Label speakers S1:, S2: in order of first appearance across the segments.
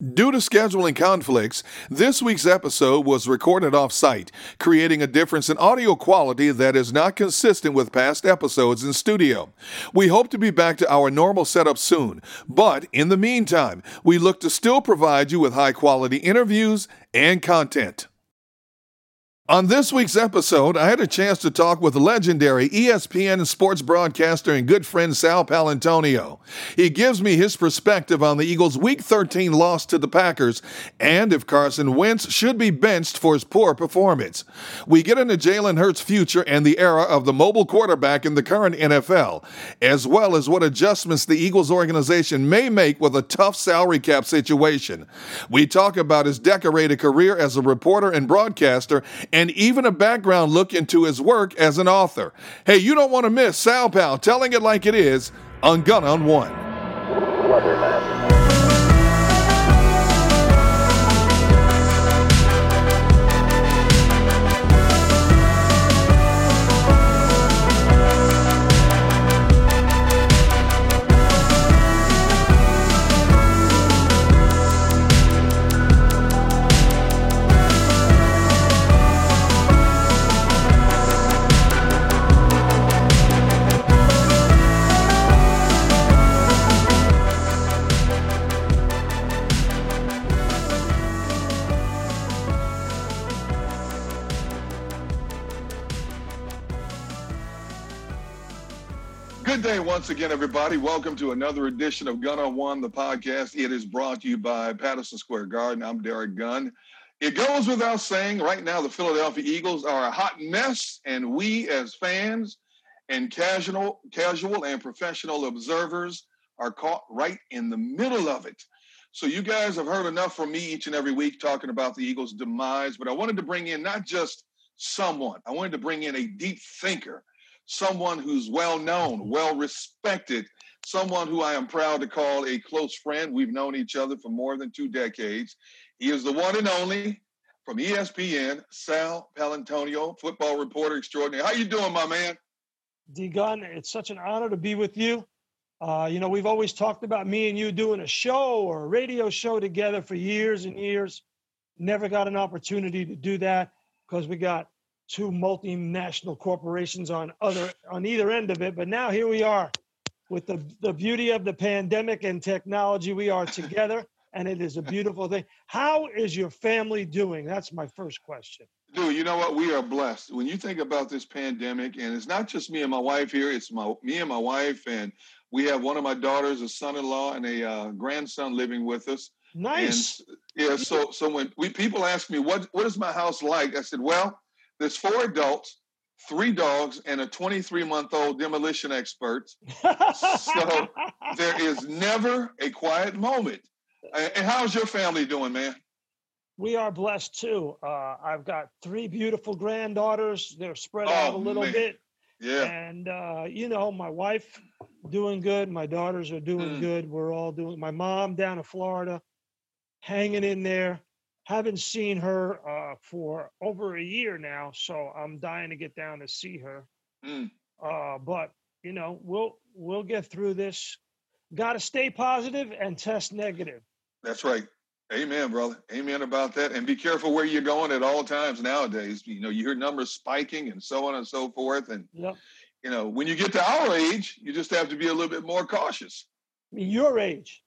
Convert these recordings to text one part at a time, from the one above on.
S1: Due to scheduling conflicts, this week's episode was recorded off site, creating a difference in audio quality that is not consistent with past episodes in studio. We hope to be back to our normal setup soon, but in the meantime, we look to still provide you with high quality interviews and content. On this week's episode, I had a chance to talk with legendary ESPN sports broadcaster and good friend Sal Paolantonio. He gives me his perspective on the Eagles' Week 13 loss to the Packers and if Carson Wentz should be benched for his poor performance. We get into Jalen Hurts' future and the era of the mobile quarterback in the current NFL, as well as what adjustments the Eagles organization may make with a tough salary cap situation. We talk about his decorated career as a reporter and broadcaster and even a background look into his work as an author. Hey, you don't want to miss Sal Pal telling it like it is on Gunn on One. Good day once again, everybody. Welcome to another edition of Gunn on One, the podcast. It is brought to you by Patterson Square Garden. I'm Derek Gunn. It goes without saying, right now, the Philadelphia Eagles are a hot mess, and we as fans and casual, casual and professional observers are caught right in the middle of it. So you guys have heard enough from me each and every week talking about the Eagles' demise, but I wanted to bring in not just someone, I wanted to bring in a deep thinker someone who's well known, well respected, someone who I am proud to call a close friend. We've known each other for more than two decades. He is the one and only from ESPN, Sal Paolantonio, football reporter extraordinary. How you doing, my man?
S2: D Gun, it's such an honor to be with you. Uh, you know, we've always talked about me and you doing a show or a radio show together for years and years. Never got an opportunity to do that because we got two multinational corporations on other on either end of it. But now here we are with the, the beauty of the pandemic and technology. We are together and it is a beautiful thing. How is your family doing? That's my first question.
S1: Dude, you know what? We are blessed. When you think about this pandemic, and it's not just me and my wife here, it's my me and my wife, and we have one of my daughters, a son-in-law, and a uh, grandson living with us.
S2: Nice.
S1: And, yeah. So so when we people ask me what what is my house like, I said, well, there's four adults, three dogs, and a 23 month old demolition expert. so there is never a quiet moment. And how's your family doing, man?
S2: We are blessed too. Uh, I've got three beautiful granddaughters. They're spread oh, out a little
S1: man.
S2: bit.
S1: Yeah.
S2: And, uh, you know, my wife doing good. My daughters are doing mm. good. We're all doing, my mom down in Florida hanging in there haven't seen her uh, for over a year now, so I'm dying to get down to see her. Mm. Uh, but you know, we'll we'll get through this. Got to stay positive and test negative.
S1: That's right. Amen, brother. Amen about that. And be careful where you're going at all times nowadays. You know, you hear numbers spiking and so on and so forth. And
S2: yep.
S1: you know, when you get to our age, you just have to be a little bit more cautious.
S2: Your age.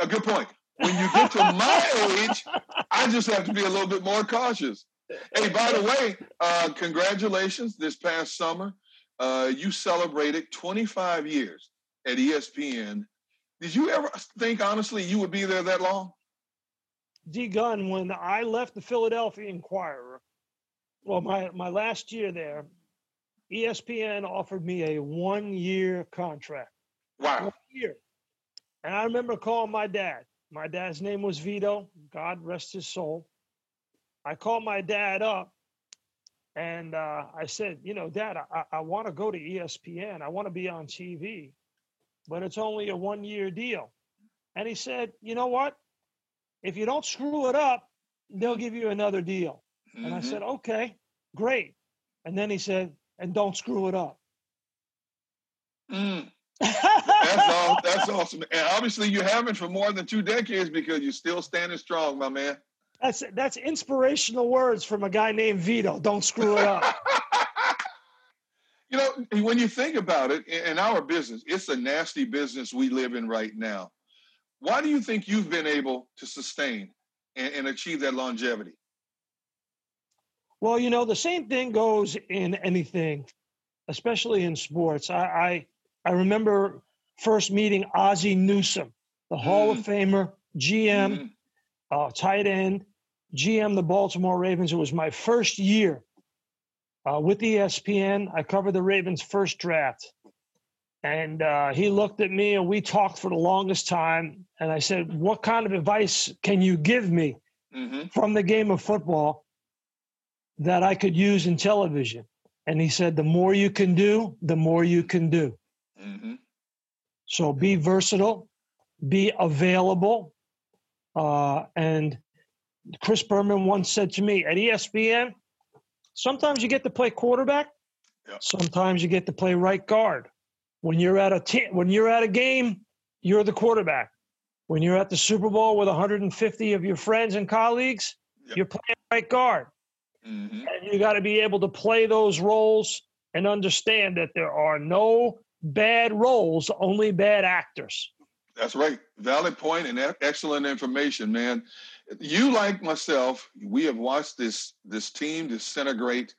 S1: A good point. When you get to my age, I just have to be a little bit more cautious. Hey, by the way, uh, congratulations! This past summer, uh, you celebrated 25 years at ESPN. Did you ever think, honestly, you would be there that long?
S2: D Gun, when I left the Philadelphia Inquirer, well, my, my last year there, ESPN offered me a one year contract.
S1: Wow.
S2: One year. And I remember calling my dad. My dad's name was Vito. God rest his soul. I called my dad up and uh, I said, you know, Dad, I, I want to go to ESPN. I want to be on TV, but it's only a one year deal. And he said, you know what? If you don't screw it up, they'll give you another deal. Mm-hmm. And I said, mm-hmm. okay, great. And then he said, and don't screw it up.
S1: Mm. That's all. That's awesome. And obviously, you haven't for more than two decades because you're still standing strong, my man.
S2: That's that's inspirational words from a guy named Vito. Don't screw it up.
S1: you know, when you think about it, in our business, it's a nasty business we live in right now. Why do you think you've been able to sustain and, and achieve that longevity?
S2: Well, you know, the same thing goes in anything, especially in sports. I I, I remember first meeting Ozzie Newsome, the Hall mm. of Famer, GM, mm. uh, tight end, GM the Baltimore Ravens. It was my first year uh, with ESPN. I covered the Ravens' first draft. And uh, he looked at me and we talked for the longest time. And I said, What kind of advice can you give me mm-hmm. from the game of football that I could use in television? And he said, The more you can do, the more you can do. Mm-hmm. So be versatile, be available. Uh, and Chris Berman once said to me at ESPN, sometimes you get to play quarterback, yep. sometimes you get to play right guard. When you're at a t- when you're at a game, you're the quarterback. When you're at the Super Bowl with 150 of your friends and colleagues, yep. you're playing right guard. Mm-hmm. And you got to be able to play those roles and understand that there are no bad roles, only bad actors.
S1: That's right. Valid point and excellent information, man. You, like myself, we have watched this this team disintegrate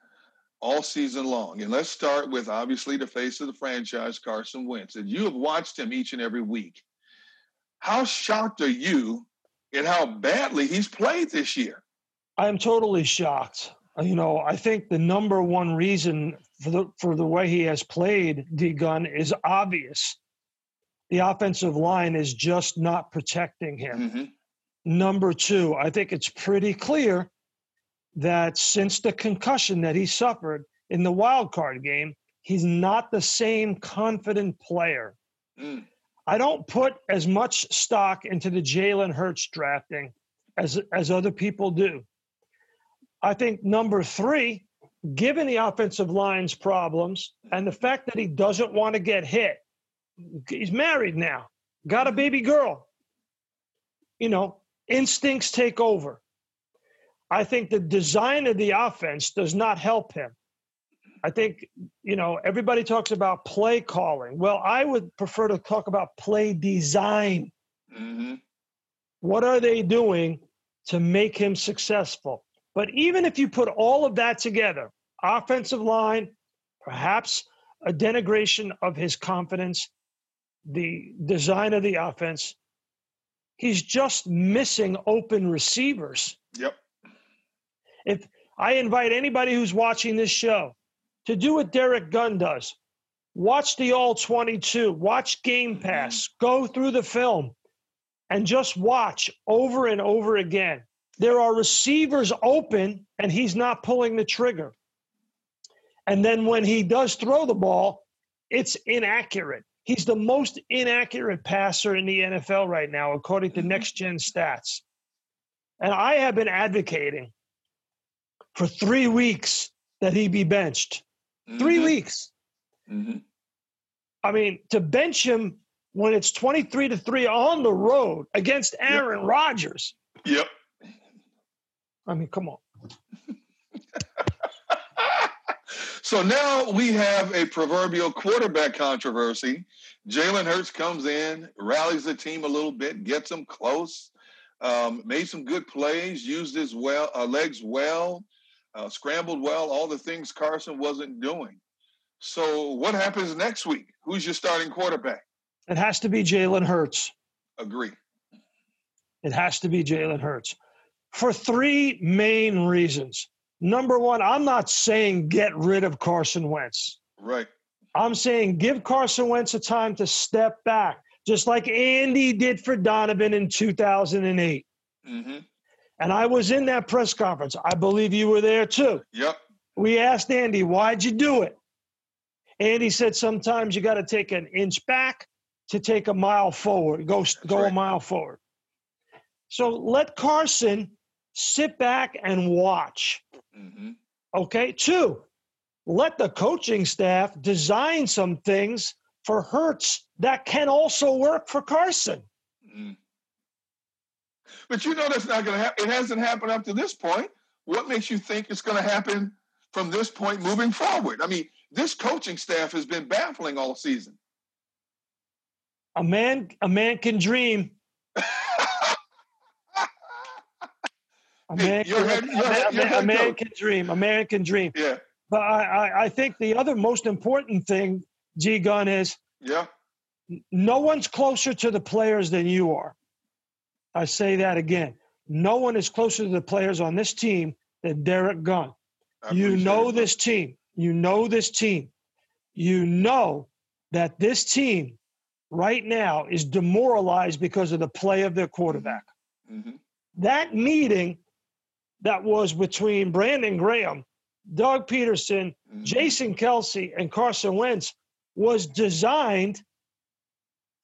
S1: all season long. And let's start with obviously the face of the franchise, Carson Wentz. And you have watched him each and every week. How shocked are you at how badly he's played this year?
S2: I am totally shocked. You know, I think the number one reason for the for the way he has played D Gun is obvious. The offensive line is just not protecting him. Mm-hmm. Number two, I think it's pretty clear that since the concussion that he suffered in the wild card game, he's not the same confident player. Mm. I don't put as much stock into the Jalen Hurts drafting as as other people do. I think number three, given the offensive line's problems and the fact that he doesn't want to get hit, he's married now, got a baby girl. You know, instincts take over. I think the design of the offense does not help him. I think, you know, everybody talks about play calling. Well, I would prefer to talk about play design. Mm-hmm. What are they doing to make him successful? But even if you put all of that together, offensive line, perhaps a denigration of his confidence, the design of the offense, he's just missing open receivers.
S1: Yep.
S2: If I invite anybody who's watching this show to do what Derek Gunn does, watch the All 22, watch Game. Pass, go through the film, and just watch over and over again. There are receivers open, and he's not pulling the trigger. And then when he does throw the ball, it's inaccurate. He's the most inaccurate passer in the NFL right now, according to mm-hmm. next gen stats. And I have been advocating for three weeks that he be benched. Mm-hmm. Three weeks. Mm-hmm. I mean, to bench him when it's 23 to 3 on the road against Aaron yep. Rodgers.
S1: Yep.
S2: I mean, come on.
S1: so now we have a proverbial quarterback controversy. Jalen Hurts comes in, rallies the team a little bit, gets them close. Um, made some good plays, used his well uh, legs well, uh, scrambled well, all the things Carson wasn't doing. So, what happens next week? Who's your starting quarterback?
S2: It has to be Jalen Hurts.
S1: Agree.
S2: It has to be Jalen Hurts for three main reasons. Number one, I'm not saying get rid of Carson Wentz.
S1: Right.
S2: I'm saying give Carson Wentz a time to step back, just like Andy did for Donovan in 2008.
S1: Mm-hmm.
S2: And I was in that press conference. I believe you were there too.
S1: Yep.
S2: We asked Andy, why'd you do it? Andy said sometimes you got to take an inch back to take a mile forward, go, go right. a mile forward. So let Carson sit back and watch.
S1: Mm-hmm.
S2: Okay. Two, let the coaching staff design some things for Hurts that can also work for Carson.
S1: Mm. But you know that's not going to happen. It hasn't happened up to this point. What makes you think it's going to happen from this point moving forward? I mean, this coaching staff has been baffling all season.
S2: A man, a man can dream. A man, can, head, a, man, a man can dream. American dream.
S1: Yeah.
S2: But I, I, I think the other most important thing, G Gun, is
S1: yeah.
S2: No one's closer to the players than you are. I say that again. No one is closer to the players on this team than Derek Gunn. You know it. this team. You know this team. You know that this team right now is demoralized because of the play of their quarterback.
S1: Mm-hmm.
S2: That meeting that was between Brandon Graham, Doug Pederson, mm-hmm. Jason Kelce, and Carson Wentz was designed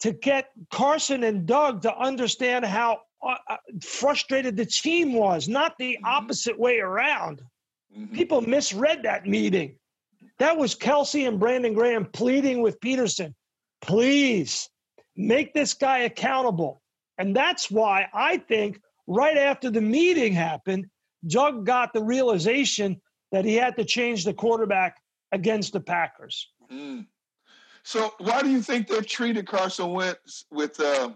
S2: to get Carson and Doug to understand how uh, uh frustrated the team was, not the mm-hmm. opposite way around.
S1: Mm-hmm.
S2: People misread that meeting. That was Kelce and Brandon Graham pleading with Pederson, please make this guy accountable. And that's why I think right after the meeting happened, Doug got the realization that he had to change the quarterback against the Packers.
S1: Mm. So why do you think they've treated Carson Wentz with uh,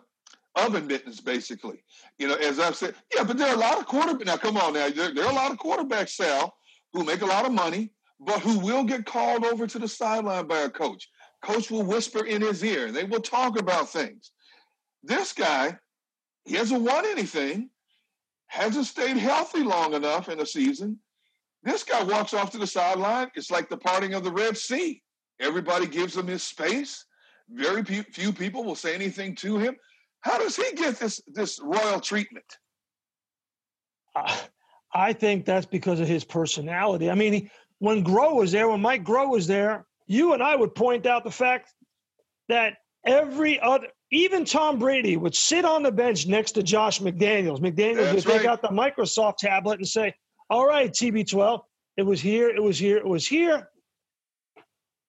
S1: oven mittens, basically? You know, as I've said, yeah, but there are a lot of quarterbacks. Now, come on now. There, there are a lot of quarterbacks, Sal, who make a lot of money, but who will get called over to the sideline by a coach. Coach will whisper in his ear, they will talk about things. This guy, he hasn't won anything, hasn't stayed healthy long enough in a season. This guy walks off to the sideline. It's like the parting of the Red Sea. Everybody gives him his space. Very few people will say anything to him. How does he get this this royal treatment?
S2: Uh, I think that's because of his personality. I mean, he, when Groh was there, when Mike Groh was there, you and I would point out the fact that every other even Tom Brady would sit on the bench next to Josh McDaniels. McDaniels would take out the Microsoft tablet and say, All right, TB12, it was here, it was here, it was here.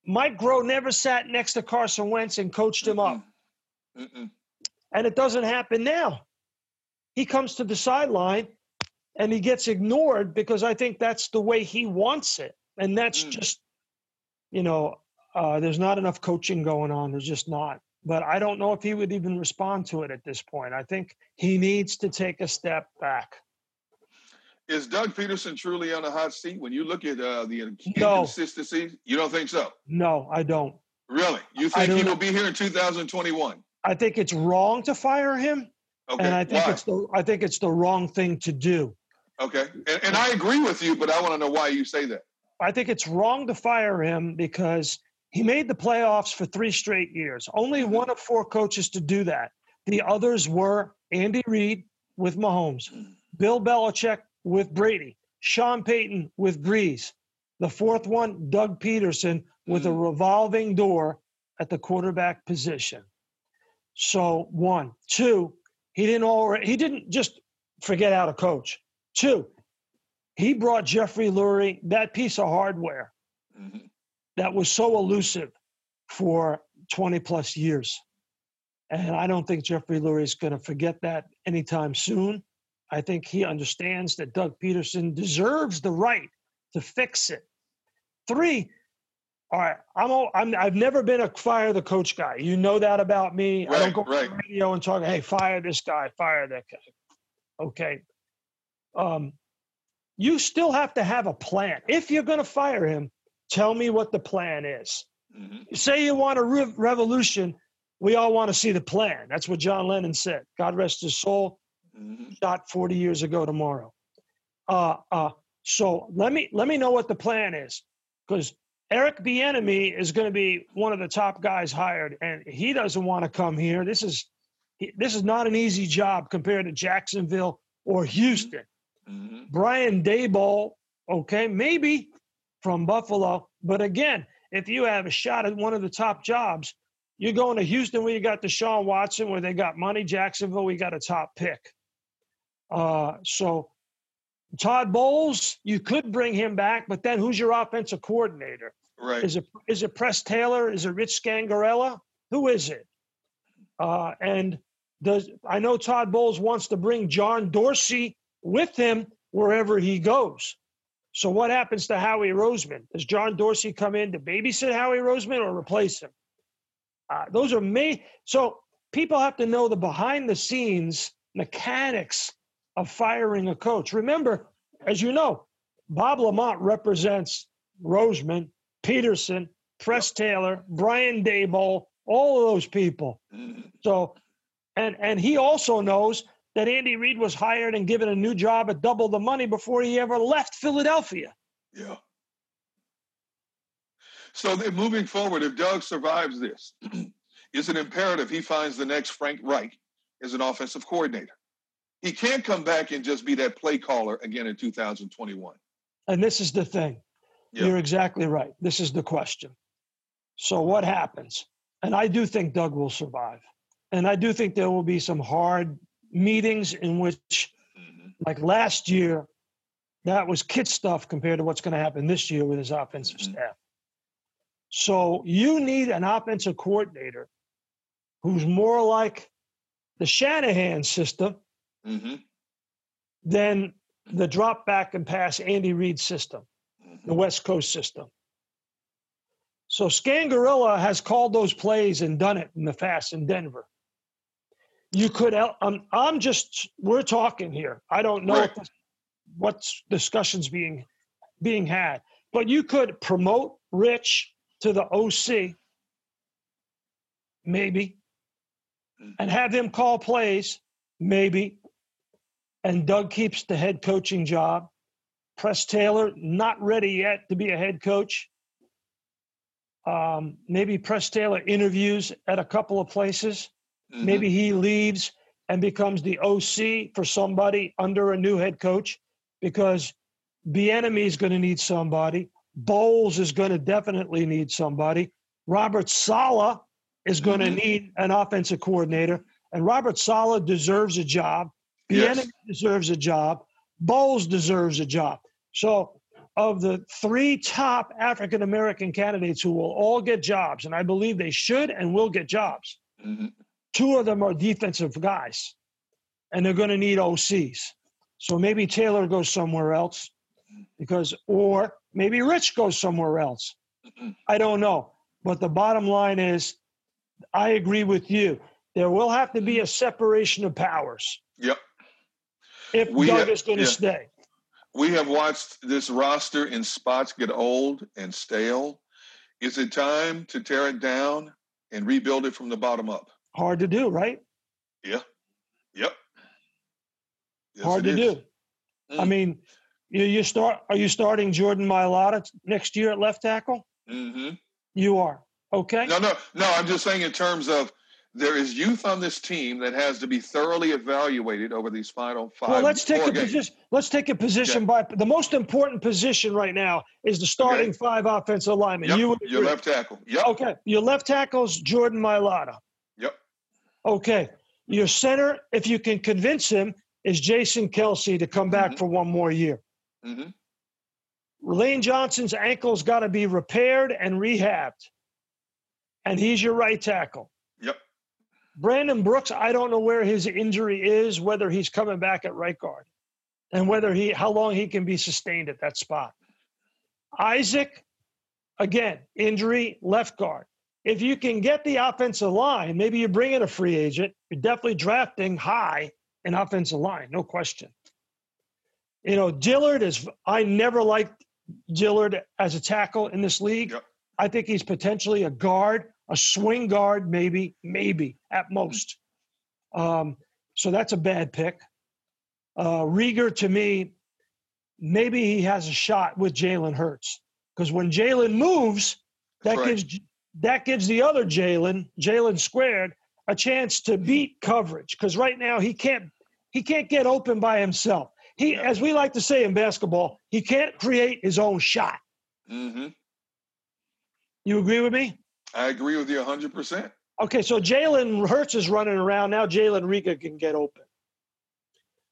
S2: Mike Groh never sat next to Carson Wentz and coached him up.
S1: Mm-mm.
S2: And it doesn't happen now. He comes to the sideline and he gets ignored because I think that's the way he wants it. And that's mm. just, you know, uh, there's not enough coaching going on. There's just not but I don't know if he would even respond to it at this point. I think he needs to take a step back.
S1: Is Doug Pederson truly on a hot seat when you look at uh, the inconsistency? No. You don't think so?
S2: No, I don't.
S1: Really? You think he will be here in 2021?
S2: I think it's wrong to fire him.
S1: Okay.
S2: And I think
S1: why?
S2: it's the I think it's the wrong thing to do.
S1: Okay. And, and I agree with you, but I want to know why you say that.
S2: I think it's wrong to fire him because he made the playoffs for three straight years. Only mm-hmm. one of four coaches to do that. The others were Andy Reid with Mahomes, mm. Bill Belichick with Brady, Sean Payton with Brees. The fourth one, Doug Pederson with a mm. revolving door at the quarterback position. So one, two, he didn't already, he didn't just forget how to coach. Two, he brought Jeffrey Lurie that piece of hardware.
S1: Mm-hmm
S2: that was so elusive for 20 plus years. And I don't think Jeffrey Lurie is going to forget that anytime soon. I think he understands that Doug Pederson deserves the right to fix it. Three, all right, I'm, I'm I've never been a fire the coach guy. You know that about me.
S1: Right,
S2: I don't go
S1: right.
S2: on the radio and talk, hey, fire this guy, fire that guy. Okay. Um, you still have to have a plan. If you're going to fire him, tell me what the plan is. Mm-hmm. Say you want a re- revolution, we all want to see the plan. That's what John Lennon said. God rest his soul. Mm-hmm. Shot 40 years ago tomorrow. Uh, uh, so let me let me know what the plan is, because Eric Bieniemy is going to be one of the top guys hired, and he doesn't want to come here. This is this is not an easy job compared to Jacksonville or Houston. Mm-hmm. Brian Daboll, okay, maybe from Buffalo, but again, if you have a shot at one of the top jobs, you're going to Houston where you got Deshaun Watson, where they got money. Jacksonville, we got a top pick. Uh, so Todd Bowles, you could bring him back, but then who's your offensive coordinator?
S1: Right.
S2: Is it is it Press Taylor? Is it Rich Scangarello? Who is it? Uh, and does I know Todd Bowles wants to bring John Dorsey with him wherever he goes. So what happens to Howie Roseman? Does John Dorsey come in to babysit Howie Roseman or replace him? Uh, those are me. So people have to know the behind the scenes mechanics of firing a coach. Remember, as you know, Bob LaMonte represents Roseman, Pederson, Press Taylor, Brian Daboll, all of those people. So, and and he also knows that Andy Reid was hired and given a new job at double the money before he ever left Philadelphia.
S1: Yeah. So then moving forward, if Doug survives this, is it imperative he finds the next Frank Reich as an offensive coordinator? He can't come back and just be that play caller again in 2021.
S2: And this is the thing. You're exactly right. This is the question. So what happens? And I do think Doug will survive. And I do think there will be some hard meetings in which, mm-hmm. like last year, that was kid stuff compared to what's going to happen this year with his offensive mm-hmm. staff. So you need an offensive coordinator who's more like the Shanahan system mm-hmm. than the drop back and pass Andy Reid system, mm-hmm. the West Coast system. So Scangarello has called those plays and done it in the fast in Denver you could I'm, I'm just we're talking here. I don't know right. what, what discussions being being had. But you could promote rich to the oc maybe and have him call plays maybe and doug keeps the head coaching job. Press taylor not ready yet to be a head coach. Um, maybe press taylor interviews at a couple of places Mm-hmm. Maybe he leaves and becomes the OC for somebody under a new head coach because Bieniemy is going to need somebody. Bowles is going to definitely need somebody. Robert Saleh is going mm-hmm. to need an offensive coordinator, and Robert Saleh deserves a job. Bieniemy yes. deserves a job. Bowles deserves a job. So, of the three top African American candidates who will all get jobs, and I believe they should and will get jobs, mm-hmm. Two of them are defensive guys, and they're going to need OCs. So maybe Taylor goes somewhere else because, or maybe Rich goes somewhere else. I don't know. But the bottom line is, I agree with you. There will have to be a separation of powers.
S1: Yep.
S2: If we Doug have, is going to yeah. stay.
S1: We have watched this roster in spots get old and stale. Is it time to tear it down and rebuild it from the bottom up?
S2: Hard to do, right?
S1: Yeah. Yep.
S2: Yes, Hard to is. do. Mm. I mean, you, you start. Are you starting Jordan Mailata next year at left tackle? Mm-hmm. You are. Okay.
S1: No, no, no. I'm just saying in terms of there is youth on this team that has to be thoroughly evaluated over these final five.
S2: Well, let's take a games. position. Let's take a position okay. by the most important position right now is the starting okay. five offensive linemen.
S1: Yep. You your left tackle. Yep.
S2: Okay. Your left tackle's Jordan Mailata. Okay, your center, if you can convince him, is Jason Kelce to come back mm-hmm. for one more year. Mm-hmm. Lane Johnson's ankle's got to be repaired and rehabbed, and he's your right tackle.
S1: Yep.
S2: Brandon Brooks, I don't know where his injury is, whether he's coming back at right guard, and whether he how long he can be sustained at that spot. Isaac, again, injury, left guard if you can get the offensive line, maybe you bring in a free agent, you're definitely drafting high an offensive line, no question. You know, Dillard is, I never liked Dillard as a tackle in this league.
S1: Yep.
S2: I think he's potentially a guard, a swing guard, maybe, maybe at most. Um, so that's a bad pick. Uh, Reagor, to me, maybe he has a shot with Jalen Hurts because when Jalen moves, that
S1: right.
S2: gives that gives the other Jalen, Jalen squared, a chance to beat coverage because right now he can't he can't get open by himself. He,
S1: Yeah.
S2: as we like to say in basketball, he can't create his own shot.
S1: hmm
S2: You agree with me?
S1: I agree with you 100%.
S2: Okay, so Jalen Hurts is running around now. Jalen Reagor can get open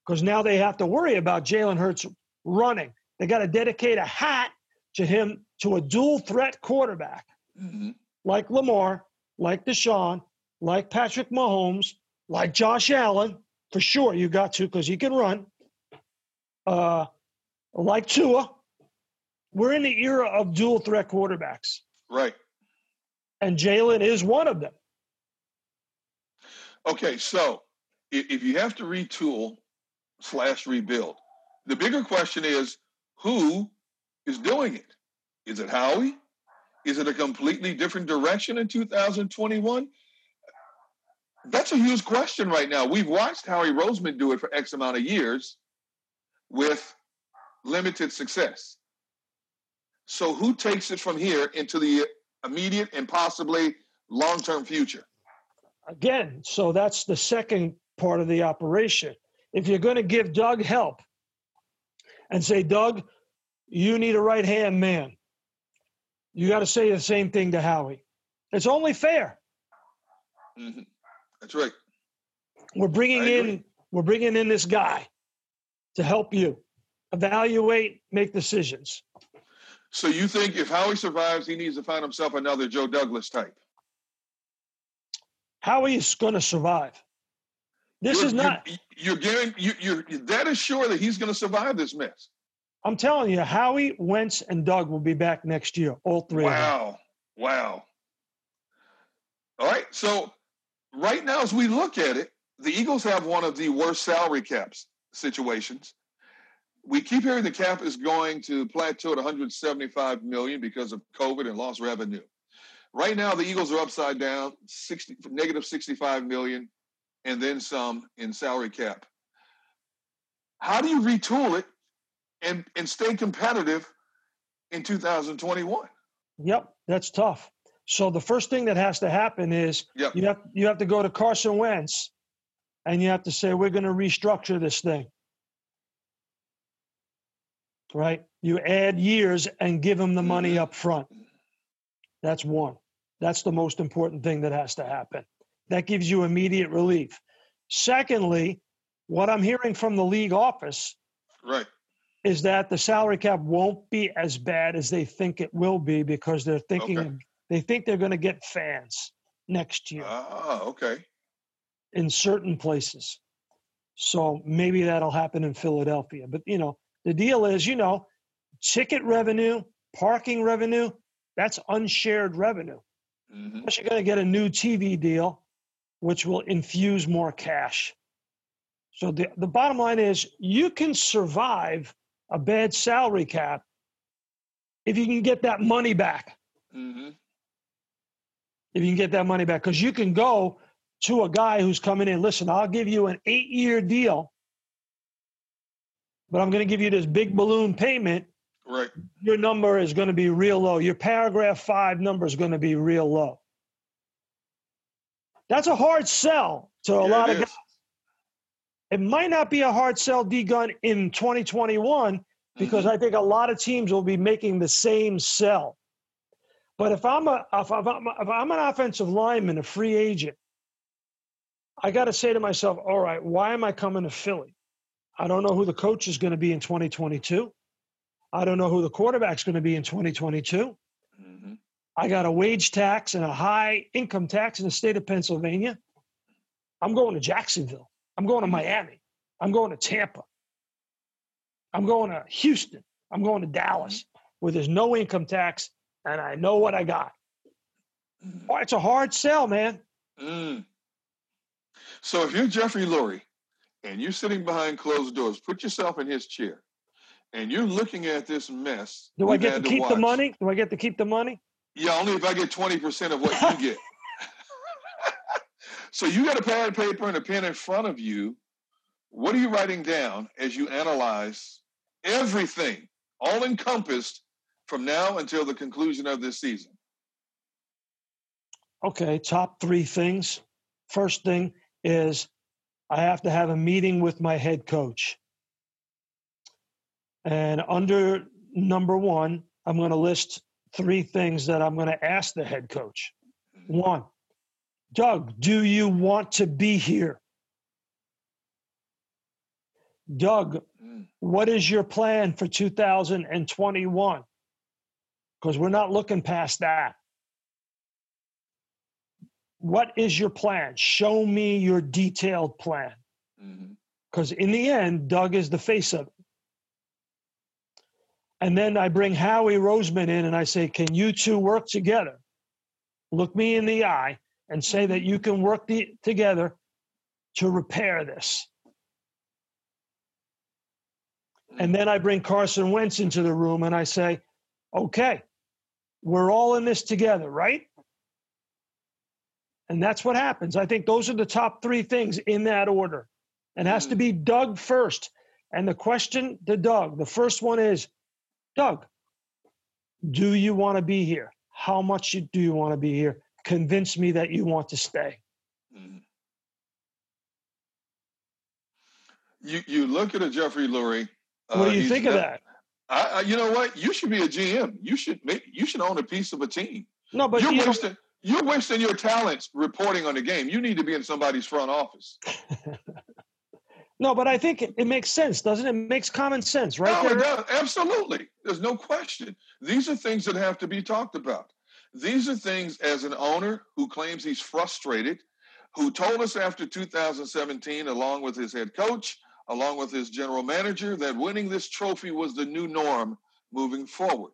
S2: because now they have to worry about Jalen Hurts running. They got to dedicate a hat to him to a dual threat quarterback
S1: hmm
S2: like Lamar, like Deshaun, like Patrick Mahomes, like Josh Allen. For sure, you got to because he can run. Uh, like Tua. We're in the era of dual threat quarterbacks,
S1: Right.
S2: and Jalen is one of them.
S1: Okay, so if, if you have to retool slash rebuild, the bigger question is who is doing it? Is it Howie? Is it a completely different direction in 2021? That's a huge question right now. We've watched Howie Roseman do it for X amount of years with limited success. So who takes it from here into the immediate and possibly long-term future?
S2: Again, so that's the second part of the operation. If you're going to give Doug help and say, Doug, you need a right hand man, you got to say the same thing to Howie. It's only fair.
S1: Mhm. That's right.
S2: We're bringing in we're bringing in this guy to help you evaluate, make decisions.
S1: So you think if Howie survives, he needs to find himself another Joe Douglas type?
S2: Howie is going to survive. This
S1: You're-
S2: is not.
S1: You're, you're, you, you're that is sure that he's going to survive this mess.
S2: I'm telling you, Howie, Wentz, and Doug will be back next year. All three.
S1: Wow, wow. All right. So right now, as we look at it, the Eagles have one of the worst salary caps situations. We keep hearing the cap is going to plateau at 175 million because of COVID and lost revenue. Right now, the Eagles are upside down, 60 negative 65 million, and then some in salary cap. How do you retool it and and stay competitive in 2021?
S2: Yep, that's tough. So the first thing that has to happen is
S1: Yep.
S2: you have you have to go to Carson Wentz, and you have to say we're going to restructure this thing. Right? You add years and give him the money
S1: Mhm.
S2: up front. That's one. That's the most important thing that has to happen. That gives you immediate relief. Secondly, what I'm hearing from the league office
S1: Right.
S2: Is that the salary cap won't be as bad as they think it will be because they're thinking
S1: Okay.
S2: they think they're going to get fans next year
S1: Ah, okay.
S2: in certain places. So maybe that'll happen in Philadelphia. But you know, the deal is, you know, ticket revenue, parking revenue, that's unshared revenue.
S1: hmm
S2: Plus, you're going to get a new TV deal, which will infuse more cash. So the, the bottom line is you can survive a bad salary cap if you can get that money back.
S1: hmm
S2: If you can get that money back, because you can go to a guy who's coming in, listen, I'll give you an eight year deal, but I'm going to give you this big balloon payment.
S1: Right.
S2: Your number is going to be real low. Your paragraph five number is going to be real low. That's a hard sell to a
S1: Yeah,
S2: lot of
S1: is.
S2: guys. It might not be a hard sell, D Gun, in 2021 because
S1: Mhm.
S2: I think a lot of teams will be making the same sell. But if I'm a if I'm, if I'm an offensive lineman, a free agent, I got to say to myself, all right, why am I coming to Philly? I don't know who the coach is going to be in 2022. I don't know who the quarterback's going to be in 2022.
S1: Mhm.
S2: I got a wage tax and a high income tax in the state of Pennsylvania. I'm going to Jacksonville. I'm going to Miami. I'm going to Tampa. I'm going to Houston. I'm going to Dallas where there's no income tax and I know what I got. Oh, it's a hard sell, man.
S1: Mm. So if you're Jeffrey Lurie and you're sitting behind closed doors, put yourself in his chair, and you're looking at this mess.
S2: Do I get to keep to the money? Do I get to keep the money?
S1: Yeah, only if I get 20% of what you get. So you got a pad of paper and a pen in front of you. What are you writing down as you analyze everything, all encompassed from now until the conclusion of this season?
S2: Okay, top three things. First thing is I have to have a meeting with my head coach. And under number one, I'm going to list three things that I'm going to ask the head coach. Mm-hmm. One, Doug, do you want to be here? Doug, what is your plan for 2021? Because we're not looking past that. What is your plan? Show me your detailed plan. Because mm-hmm. in the end, Doug is the face of it. And then I bring Howie Roseman in and I say, Can you two work together? Look me in the eye and say that you can work the, together to repair this. And then I bring Carson Wentz into the room and I say, Okay, we're all in this together, right? And that's what happens. I think those are the top three things in that order. It has to be hmm. Doug first. And the question to Doug, the first one is Doug, do you want to be here? How much do you want to be here? Convince me that you want to stay. Mm-hmm.
S1: You you look at a Jeffrey Lurie.
S2: Uh, what do you think of that?
S1: I, I, you know what? You should be a GM. You should make, you should own a piece of a team.
S2: No, but
S1: you're
S2: you
S1: wasting you're wasting your talents reporting on the game. You need to be in somebody's front office.
S2: No, but I think it, it, makes sense, doesn't it? It makes common sense, right?
S1: No, there? absolutely. There's no question. These are things that have to be talked about. These are things as an owner who claims he's frustrated, who told us after 2017, along with his head coach, along with his general manager, that winning this trophy was the new norm moving forward.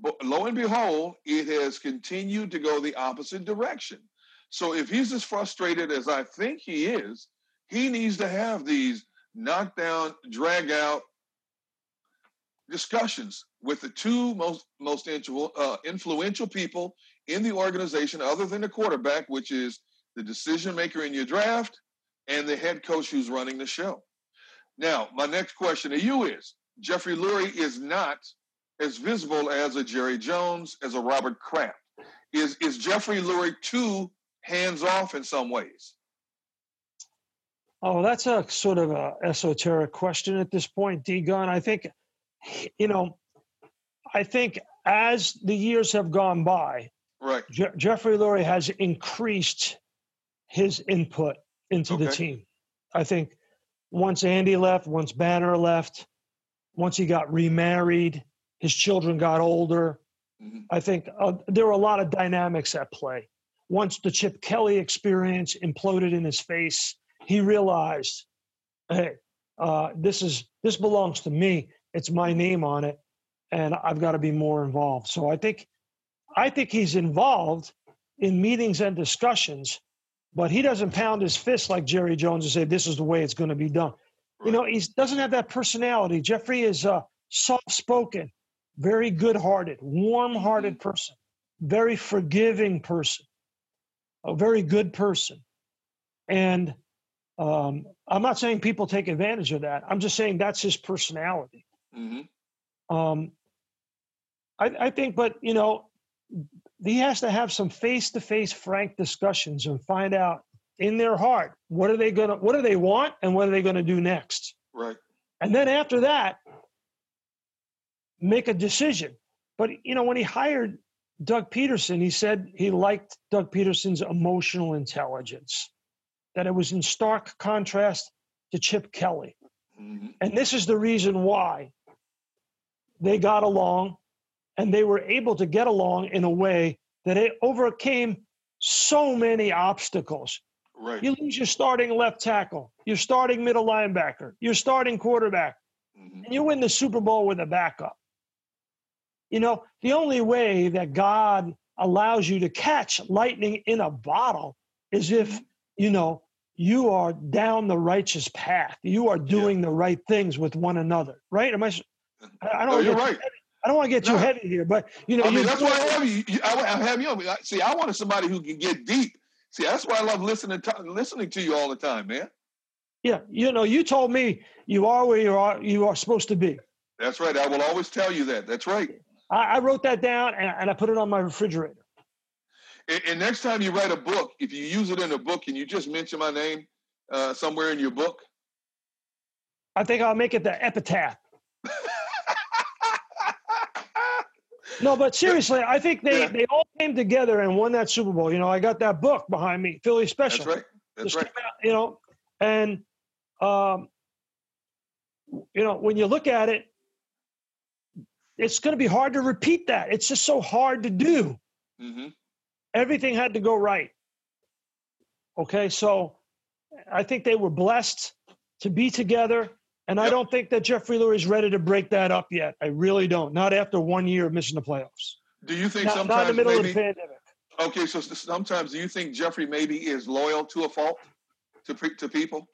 S1: But lo and behold, it has continued to go the opposite direction. So if he's as frustrated as I think he is, he needs to have these knockdown, drag out discussions with the two most most uh, influential people in the organization, other than the quarterback, which is the decision maker in your draft and the head coach who's running the show. Now, my next question to you is: Jeffrey Lurie is not as visible as a Jerry Jones, as a Robert Kraft. Is is Jeffrey Lurie too hands off in some ways?
S2: Oh, that's a sort of a esoteric question at this point, D Gun. I think, you know, I think as the years have gone by,
S1: right,
S2: Je- Jeffrey Lurie has increased his input into okay. the team. I think once Andy left, once Banner left, once he got remarried, his children got older. Mm-hmm. I think uh, there were a lot of dynamics at play. Once the Chip Kelly experience imploded in his face, he realized, hey, uh, this is this belongs to me. It's my name on it, and I've got to be more involved. So I think, I think he's involved in meetings and discussions, but he doesn't pound his fist like Jerry Jones and say this is the way it's going to be done. You know, he doesn't have that personality. Jeffrey is a soft-spoken, very good-hearted, warm-hearted mm-hmm. person, very forgiving person, a very good person, and um, I'm not saying people take advantage of that. I'm just saying that's his personality. Mm-hmm. Um, I, I think, but you know, he has to have some face-to-face, frank discussions and find out in their heart what are they gonna, what do they want, and what are they gonna do next.
S1: Right.
S2: And then after that, make a decision. But you know, when he hired Doug Pederson, he said he liked Doug Pederson's emotional intelligence that it was in stark contrast to Chip Kelly. Mm-hmm. And this is the reason why they got along and they were able to get along in a way that it overcame so many obstacles.
S1: Right.
S2: You lose your starting left tackle, your starting middle linebacker, your starting quarterback, mm-hmm. and you win the Super Bowl with a backup. You know, the only way that God allows you to catch lightning in a bottle is if mm-hmm you know, you are down the righteous path. You are doing yeah. the right things with one another, right? Am I? I don't.
S1: No, you're right.
S2: I don't want to get too no. heavy here, but you know,
S1: I mean, that's why I have you. I have you. On. See, I wanted somebody who can get deep. See, that's why I love listening to listening to you all the time, man.
S2: Yeah, you know, you told me you are where you are. You are supposed to be.
S1: That's right. I will always tell you that. That's right.
S2: I, I wrote that down and, and, I put it on my refrigerator.
S1: And, and, next time you write a book, if you use it in a book, and you just mention my name uh, somewhere in your book?
S2: I think I'll make it the epitaph. no, but seriously, I think they, yeah. they all came together and won that Super Bowl. You know, I got that book behind me, Philly Special.
S1: That's right. That's right.
S2: Out, you know, and um, you know, when you look at it, it's going to be hard to repeat that. It's just so hard to do. Mm-hmm. Everything had to go right. Okay, so I think they were blessed to be together. And yep. I don't think that Jeffrey Lurie is ready to break that up yet. I really don't. Not after one year of missing the playoffs.
S1: Do you think not, sometimes
S2: not in the middle
S1: maybe,
S2: of the pandemic?
S1: Okay, so sometimes do you think Jeffrey maybe is loyal to a fault to to people?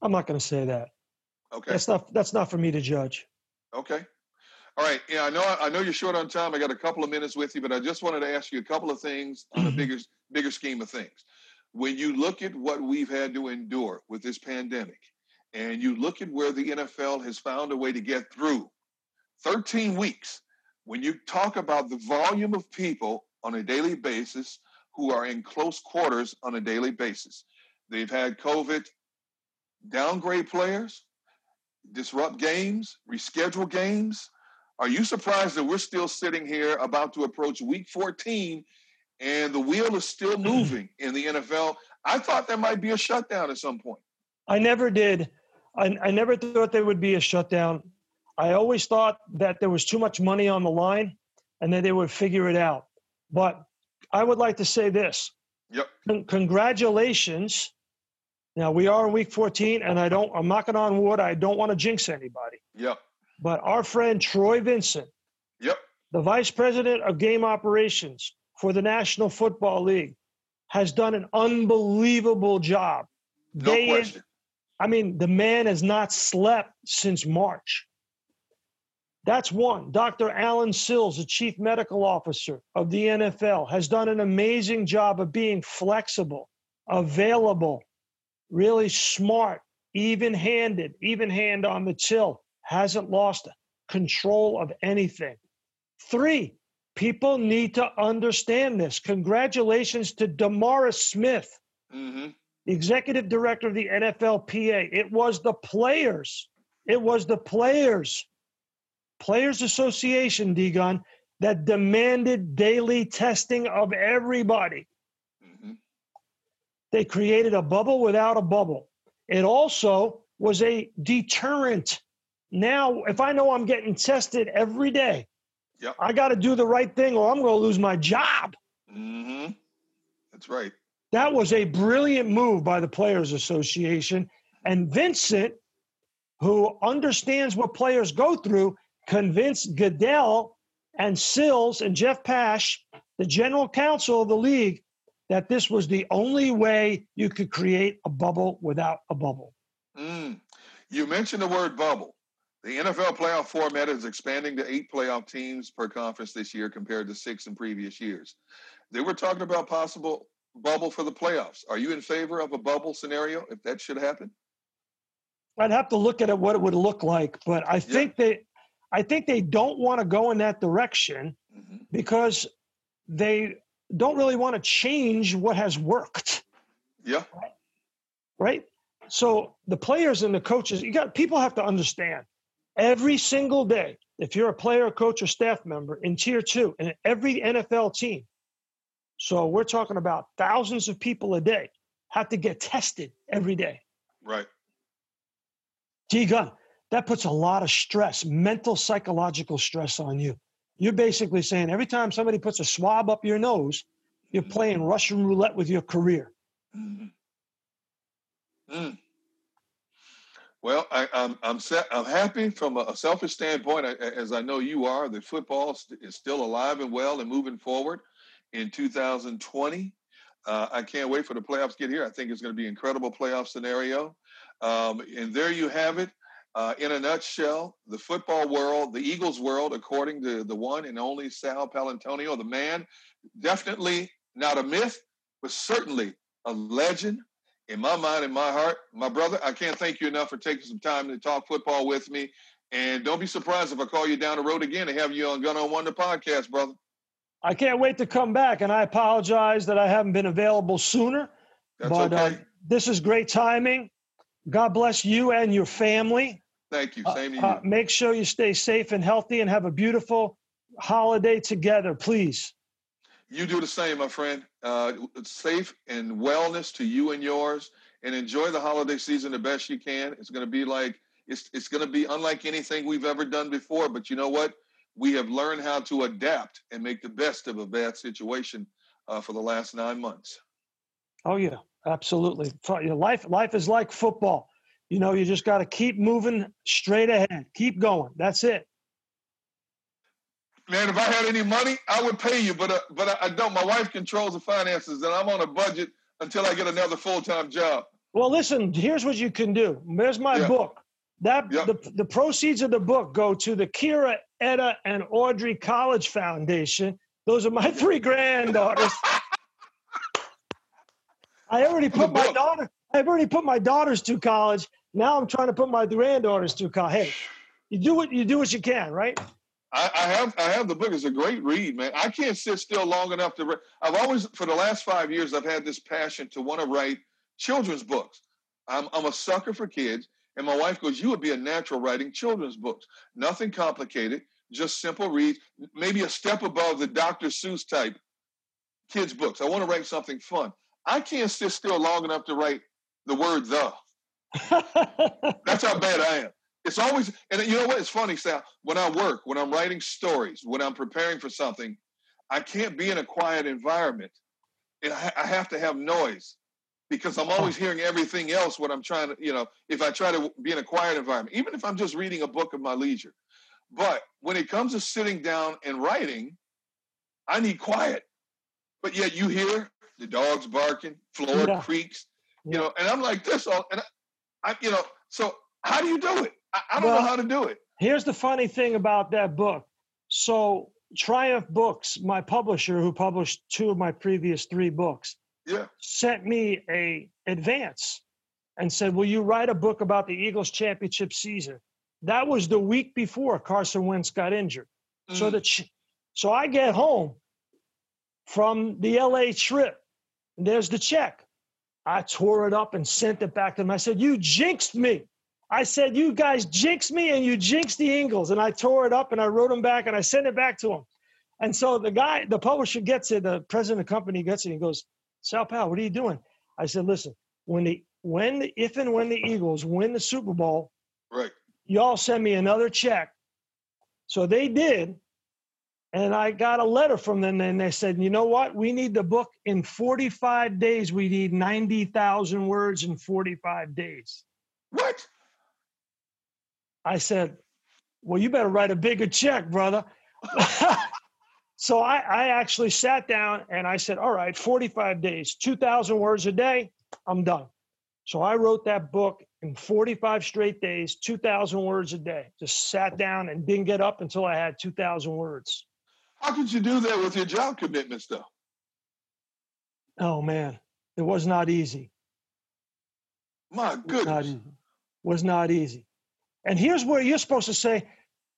S2: I'm not going to say that.
S1: Okay,
S2: that's not that's not for me to judge.
S1: Okay, all right. Yeah, I know I know you're short on time. I got a couple of minutes with you, but I just wanted to ask you a couple of things on a mm-hmm. bigger bigger scheme of things when you look at what we've had to endure with this pandemic, and you look at where the NFL has found a way to get through 13 weeks, when you talk about the volume of people on a daily basis who are in close quarters on a daily basis, they've had COVID downgrade players, disrupt games, reschedule games. Are you surprised that we're still sitting here about to approach week 14 and the wheel is still moving in the NFL. I thought there might be a shutdown at some point.
S2: I never did. I, I never thought there would be a shutdown. I always thought that there was too much money on the line and that they would figure it out. But I would like to say this.
S1: Yep.
S2: Con- congratulations. Now we are in week 14, and I don't I'm knocking on wood, I don't want to jinx anybody.
S1: Yep.
S2: But our friend Troy Vincent,
S1: yep,
S2: the vice president of game operations, for the National Football League has done an unbelievable job.
S1: No Day question. In,
S2: I mean, the man has not slept since March. That's one. Dr. Alan Sills, the chief medical officer of the NFL, has done an amazing job of being flexible, available, really smart, even handed, even hand on the till, hasn't lost control of anything. Three, People need to understand this. Congratulations to DeMaurice Smith, mm-hmm. The executive director of the NFLPA. It was the players, it was the players, Players Association, D-Gun, that demanded daily testing of everybody. Mm-hmm. They created a bubble without a bubble. It also was a deterrent. Now, if I know I'm getting tested every day,
S1: Yep.
S2: I got to do the right thing or I'm going to lose my job.
S1: Mm-hmm. That's right.
S2: That was a brilliant move by the Players Association. And Vincent, who understands what players go through, convinced Goodell and Sills and Jeff Pash, the general counsel of the league, that this was the only way you could create a bubble without a bubble.
S1: Mm. You mentioned the word bubble. The NFL playoff format is expanding to eight playoff teams per conference this year compared to six in previous years. They were talking about possible bubble for the playoffs. Are you in favor of a bubble scenario if that should happen?
S2: I'd have to look at it what it would look like, but I think yeah. they I think they don't want to go in that direction mm-hmm. because they don't really want to change what has worked.
S1: Yeah.
S2: Right? right? So the players and the coaches, you got people have to understand every single day, if you're a player, coach, or staff member in tier two, and every NFL team, so we're talking about thousands of people a day, have to get tested every day.
S1: Right.
S2: D-Gun, that puts a lot of stress, mental, psychological stress on you. You're basically saying every time somebody puts a swab up your nose, you're mm-hmm. playing Russian roulette with your career. Mm-hmm.
S1: Mm. Well, I, am I'm I'm, set, I'm happy from a selfish standpoint, as I know you are. That football is still alive and well and moving forward in 2020. Uh, I can't wait for the playoffs to get here. I think it's going to be an incredible playoff scenario. Um, and there you have it. Uh, in a nutshell, the football world, the Eagles world, according to the one and only Sal Paolantonio, the man, definitely not a myth, but certainly a legend in my mind and my heart. My brother, I can't thank you enough for taking some time to talk football with me. And don't be surprised if I call you down the road again and have you on Gunn on One podcast, brother.
S2: I can't wait to come back, and I apologize that I haven't been available sooner.
S1: That's
S2: but uh,
S1: okay.
S2: uh, this is great timing. God bless you and your family.
S1: Thank you.
S2: Uh,
S1: to you.
S2: Uh, make sure you stay safe and healthy and have a beautiful holiday together, please.
S1: You do the same, my friend. Uh, safe and wellness to you and yours, and enjoy the holiday season the best you can. It's going to be like it's it's going to be unlike anything we've ever done before. But you know what? We have learned how to adapt and make the best of a bad situation uh, for the last nine months.
S2: Oh yeah, absolutely. Life life is like football. You know, you just got to keep moving straight ahead. Keep going. That's it.
S1: Man, if I had any money, I would pay you, but uh, but I, I don't. My wife controls the finances, and I'm on a budget until I get another full time job.
S2: Well, listen. Here's what you can do. There's my yeah. book. That yep. the, the proceeds of the book go to the Kira, Etta, and Audrey College Foundation. Those are my three granddaughters. I already put my daughter. I've already put my daughters to college. Now I'm trying to put my granddaughters to college. Hey, you do what you do what you can, right?
S1: I, I, have I have the book. It's a great read, man. I can't sit still long enough to. Re- I've always, for the last five years, I've had this passion to want to write children's books. I'm I'm a sucker for kids, and my wife goes, "You would be a natural writing children's books. Nothing complicated, just simple reads. Maybe a step above the Dr. Seuss type kids books. I want to write something fun. I can't sit still long enough to write the word the. That's how bad I am. It's always, and you know what? It's funny, Sal. When I work, when I'm writing stories, when I'm preparing for something, I can't be in a quiet environment, and I, I have to have noise because I'm always hearing everything else. What I'm trying to, you know, if I try to be in a quiet environment, even if I'm just reading a book of my leisure. But when it comes to sitting down and writing, I need quiet. But yet you hear the dogs barking, floor yeah. creaks, you know, and I'm like this all, and I, I, you know, so how do you do it? I, I don't well, know how to do it.
S2: Here's the funny thing about that book. So Triumph Books, my publisher, who published two of my previous three books,
S1: yeah.
S2: sent me a advance and said, "Will you write a book about the Eagles championship season?" That was the week before Carson Wentz got injured. Mm. So the ch- so I get home from the LA trip. And there's the check. I tore it up and sent it back to them. I said, "You jinxed me." I said, You guys jinxed me and you jinxed the Eagles. And I tore it up and I wrote them back and I sent it back to him. And so the guy, the publisher gets it, the president of the company gets it. And goes, Sal Pal, what are you doing? I said, Listen, when the when the, if and when the Eagles win the Super Bowl,
S1: right,
S2: y'all send me another check. So they did. And I got a letter from them and they said, you know what? We need the book in 45 days. We need 90,000 words in 45 days.
S1: What?
S2: I said, Well, you better write a bigger check, brother. so I, I, actually sat down and I said, All right, 45 days, 2,000 words a day, I'm done. So I wrote that book in 45 straight days, 2,000 words a day. Just sat down and didn't get up until I had 2,000 words.
S1: How could you do that with your job commitments, though?
S2: Oh, man, it was not easy.
S1: My goodness. Was not easy.
S2: Was not easy. And here's where you're supposed to say,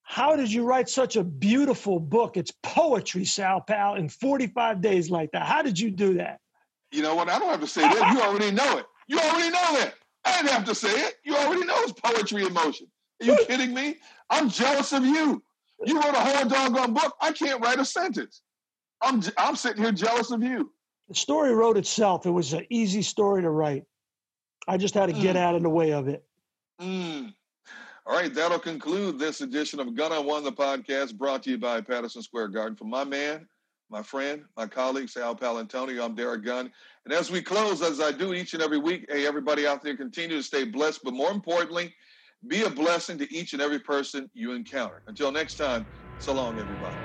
S2: How did you write such a beautiful book? It's poetry, Sal Pal, in 45 days like that. How did you do that?
S1: You know what? I don't have to say that. You already know it. You already know that. I didn't have to say it. You already know it's poetry in motion. Are you kidding me? I'm jealous of you. You wrote a whole doggone book. I can't write a sentence. I'm I'm sitting here jealous of you.
S2: The story wrote itself. It was an easy story to write. I just had to get mm. out of the way of it.
S1: Mm. All right, that'll conclude this edition of Gunn on One, the podcast brought to you by Patterson Square Garden. For my man, my friend, my colleague, Sal Paolantonio, I'm Derek Gunn. And as we close, as I do each and every week, hey, everybody out there, continue to stay blessed, but more importantly, be a blessing to each and every person you encounter. Until next time, so long, everybody.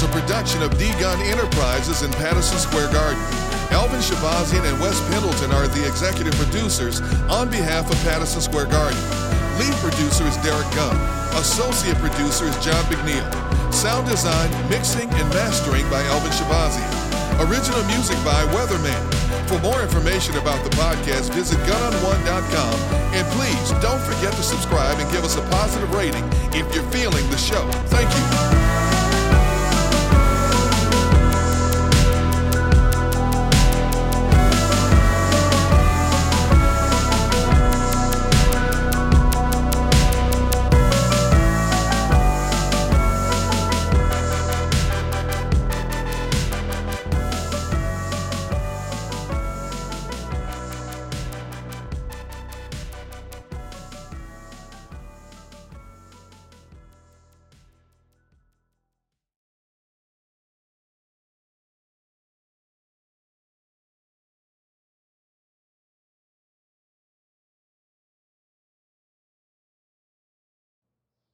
S1: Is a production of D-Gun Enterprises in Patterson Square Garden. Alvin Shabazian and Wes Pendleton are the executive producers on behalf of Patterson Square Garden. Lead producer is Derek Gunn. Associate producer is John McNeil. Sound design, mixing, and mastering by Alvin Shabazian. Original music by Weatherman. For more information about the podcast, visit gunonone.com. And please don't forget to subscribe and give us a positive rating if you're feeling the show. Thank you.